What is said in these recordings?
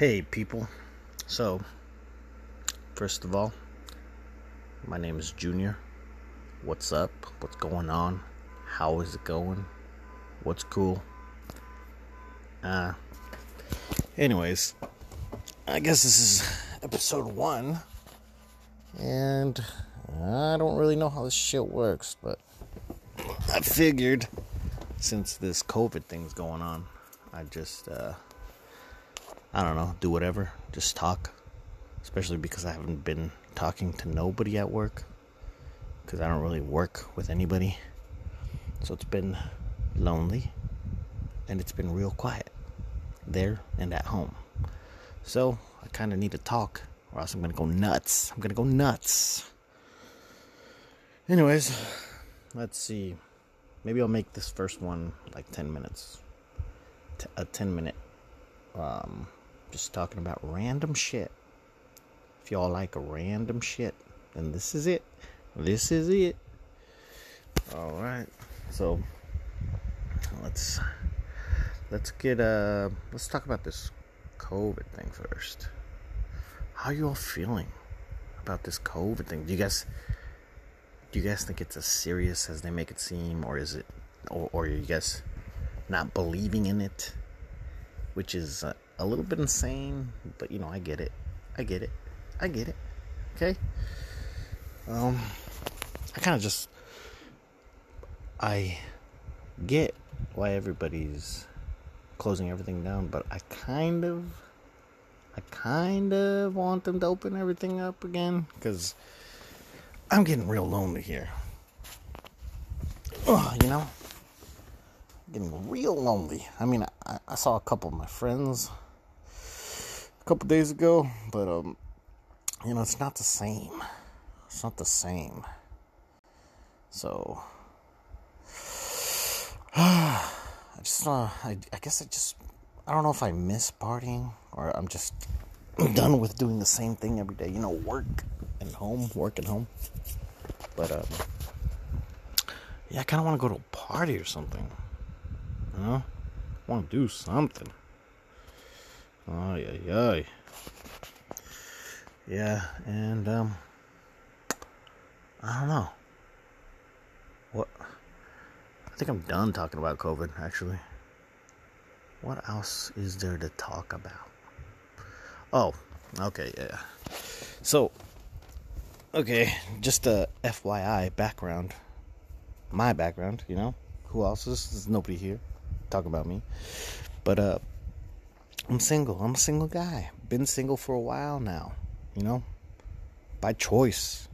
Hey, people. So, first of all, my name is Junior. What's up? What's going on? How is it going? What's cool? Uh, anyways, I guess this is episode one, and I don't really know how this shit works, but I figured since this COVID thing's going on, I just, uh, I don't know, do whatever, just talk. Especially because I haven't been talking to nobody at work. Because I don't really work with anybody. So it's been lonely. And it's been real quiet. There and at home. So I kind of need to talk. Or else I'm going to go nuts. I'm going to go nuts. Anyways, let's see. Maybe I'll make this first one like 10 minutes. T- a 10 minute um, just talking about random shit. If y'all like random shit, then this is it. This is it. All right. So let's let's get uh let's talk about this COVID thing first. How you all feeling about this COVID thing? Do you guys do you guys think it's as serious as they make it seem, or is it, or, or are you guys not believing in it? Which is uh, a little bit insane, but you know, I get it. I get it. I get it. Okay? Um I kind of just I get why everybody's closing everything down, but I kind of I kind of want them to open everything up again cuz I'm getting real lonely here. Oh, you know, getting real lonely. I mean, I, I saw a couple of my friends couple days ago, but um, you know, it's not the same. It's not the same. So, I just, uh, I, I guess I just, I don't know if I miss partying or I'm just done with doing the same thing every day. You know, work and home, work and home. But um, yeah, I kind of want to go to a party or something. You know, want to do something. Oh yeah, yeah. Yeah, and um I don't know. What I think I'm done talking about COVID actually. What else is there to talk about? Oh, okay, yeah. So okay, just a FYI background. My background, you know? Who else is there's nobody here. Talk about me. But uh I'm single. I'm a single guy. Been single for a while now, you know? By choice.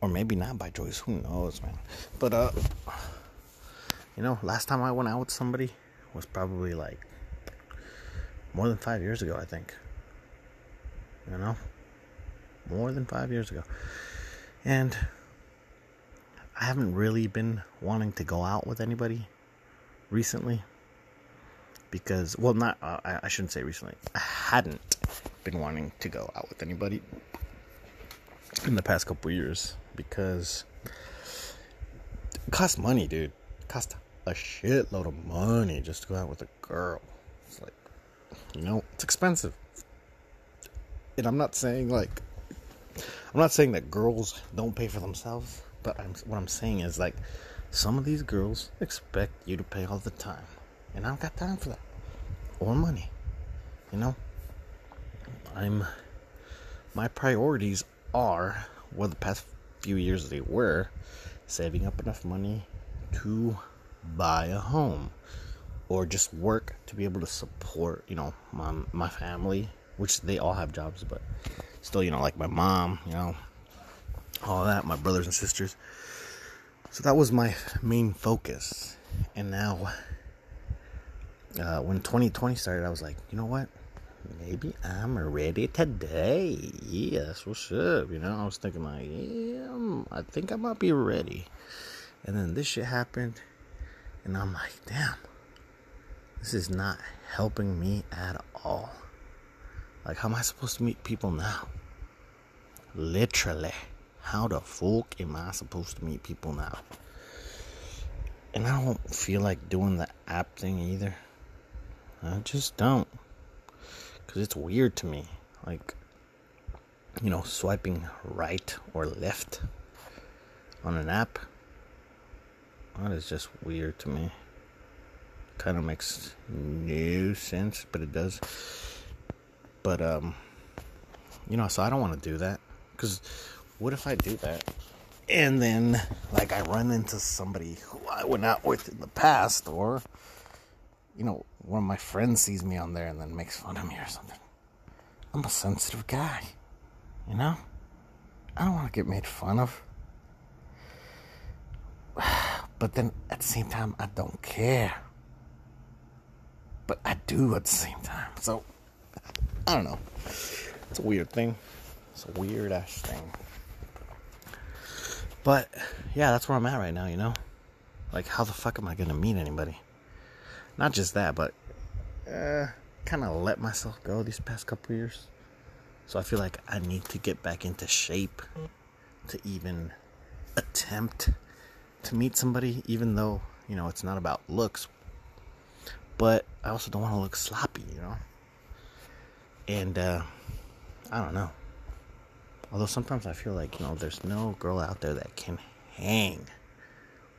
Or maybe not by choice. Who knows, man? But, uh, you know, last time I went out with somebody was probably like more than five years ago, I think. You know? More than five years ago. And I haven't really been wanting to go out with anybody recently because well not uh, I, I shouldn't say recently. I hadn't been wanting to go out with anybody in the past couple years because it costs money dude. It costs a shitload of money just to go out with a girl. It's like you know it's expensive. And i'm not saying like i'm not saying that girls don't pay for themselves but I'm, what i'm saying is like some of these girls expect you to pay all the time and I don't got time for that. Or money. You know? I'm my priorities are well the past few years they were saving up enough money to buy a home or just work to be able to support, you know, my my family, which they all have jobs, but still, you know, like my mom, you know, all that, my brothers and sisters. So that was my main focus. And now uh, when 2020 started, I was like, you know what? Maybe I'm ready today. Yeah, that's what's up. You know, I was thinking like, yeah, I think I might be ready. And then this shit happened, and I'm like, damn, this is not helping me at all. Like, how am I supposed to meet people now? Literally, how the fuck am I supposed to meet people now? And I don't feel like doing the app thing either. I just don't. because it's weird to me. Like, you know, swiping right or left on an app. That is just weird to me. Kind of makes no sense, but it does. But, um, you know, so I don't want to do that. Because what if I do that? And then, like, I run into somebody who I went out with in the past, or, you know, one of my friends sees me on there and then makes fun of me or something. I'm a sensitive guy, you know? I don't want to get made fun of. But then at the same time, I don't care. But I do at the same time. So, I don't know. It's a weird thing. It's a weird ass thing. But, yeah, that's where I'm at right now, you know? Like, how the fuck am I gonna meet anybody? Not just that, but uh, kind of let myself go these past couple years. So I feel like I need to get back into shape to even attempt to meet somebody, even though, you know, it's not about looks. But I also don't want to look sloppy, you know? And, uh, I don't know. Although sometimes I feel like, you know, there's no girl out there that can hang.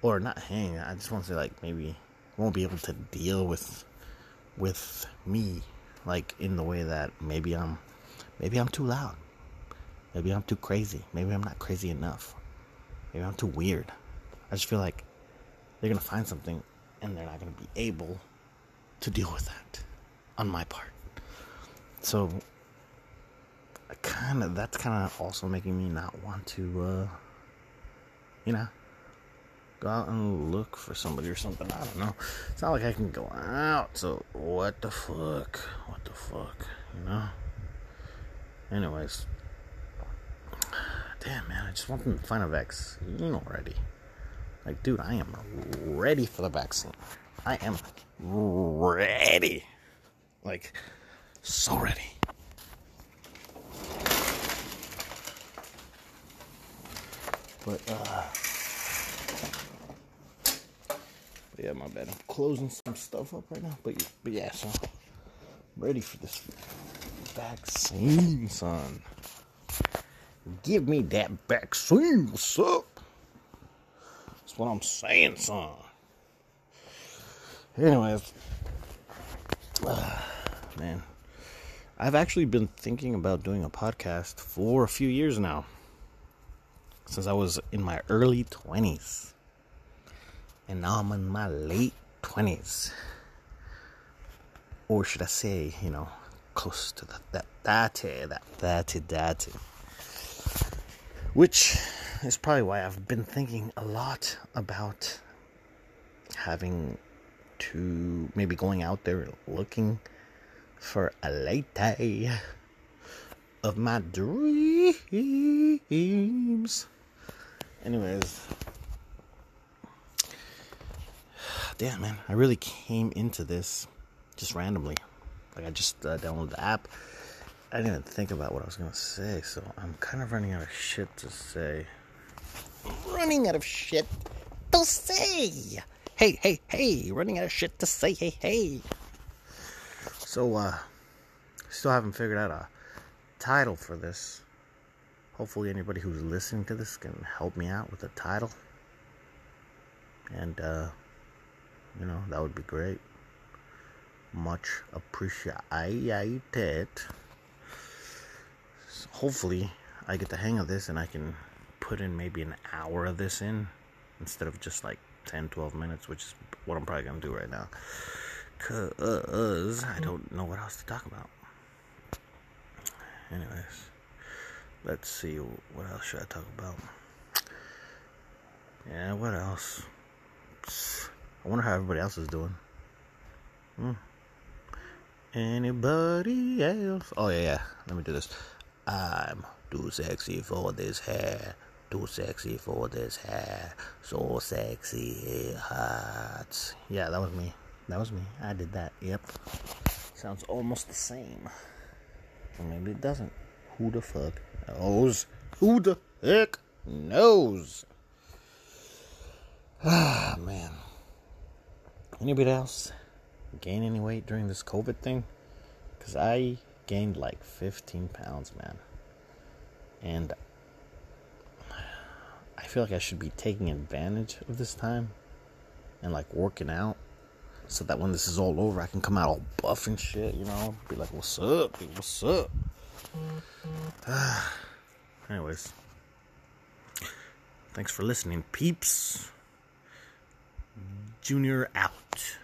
Or not hang, I just want to say, like, maybe won't be able to deal with with me like in the way that maybe I'm maybe I'm too loud. Maybe I'm too crazy. Maybe I'm not crazy enough. Maybe I'm too weird. I just feel like they're gonna find something and they're not gonna be able to deal with that on my part. So kind of that's kind of also making me not want to uh you know go out and look for somebody or something. I don't know. It's not like I can go out. So what the fuck? What the fuck? You know. Anyways, damn man, I just want them to find a vaccine already. Like, dude, I am ready for the vaccine. I am ready. Like, so ready. But, uh, yeah, my bad. I'm closing some stuff up right now. But, but yeah, so I'm ready for this vaccine, son. Give me that vaccine. What's up? That's what I'm saying, son. Anyways, uh, man, I've actually been thinking about doing a podcast for a few years now. Since I was in my early 20s and now I'm in my late 20s. Or should I say, you know, close to the, that 30, that 30, 30. Which is probably why I've been thinking a lot about having to maybe going out there looking for a lady of my dreams. Anyways, damn man, I really came into this just randomly. Like I just uh, downloaded the app. I didn't even think about what I was gonna say, so I'm kind of running out of shit to say. I'm running out of shit to say. Hey, hey, hey! Running out of shit to say. Hey, hey. So, uh, still haven't figured out a title for this. Hopefully, anybody who's listening to this can help me out with a title. And, uh, you know, that would be great. Much appreciated. So hopefully, I get the hang of this and I can put in maybe an hour of this in instead of just like 10, 12 minutes, which is what I'm probably to do right now. Because I don't know what else to talk about. Anyways, let's see. What else should I talk about? Yeah, what else? I wonder how everybody else is doing. Hmm. Anybody else? Oh, yeah, yeah. Let me do this. I'm too sexy for this hair. Too sexy for this hair. So sexy, hot. Yeah, that was me. That was me. I did that. Yep. Sounds almost the same. Or maybe it doesn't. Who the fuck knows? Who the heck knows? Ah, man. Anybody else gain any weight during this COVID thing? Because I gained like 15 pounds, man. And I feel like I should be taking advantage of this time and like working out so that when this is all over, I can come out all buff and shit, you know? Be like, what's up? What's up? Anyways, thanks for listening, peeps. Junior out.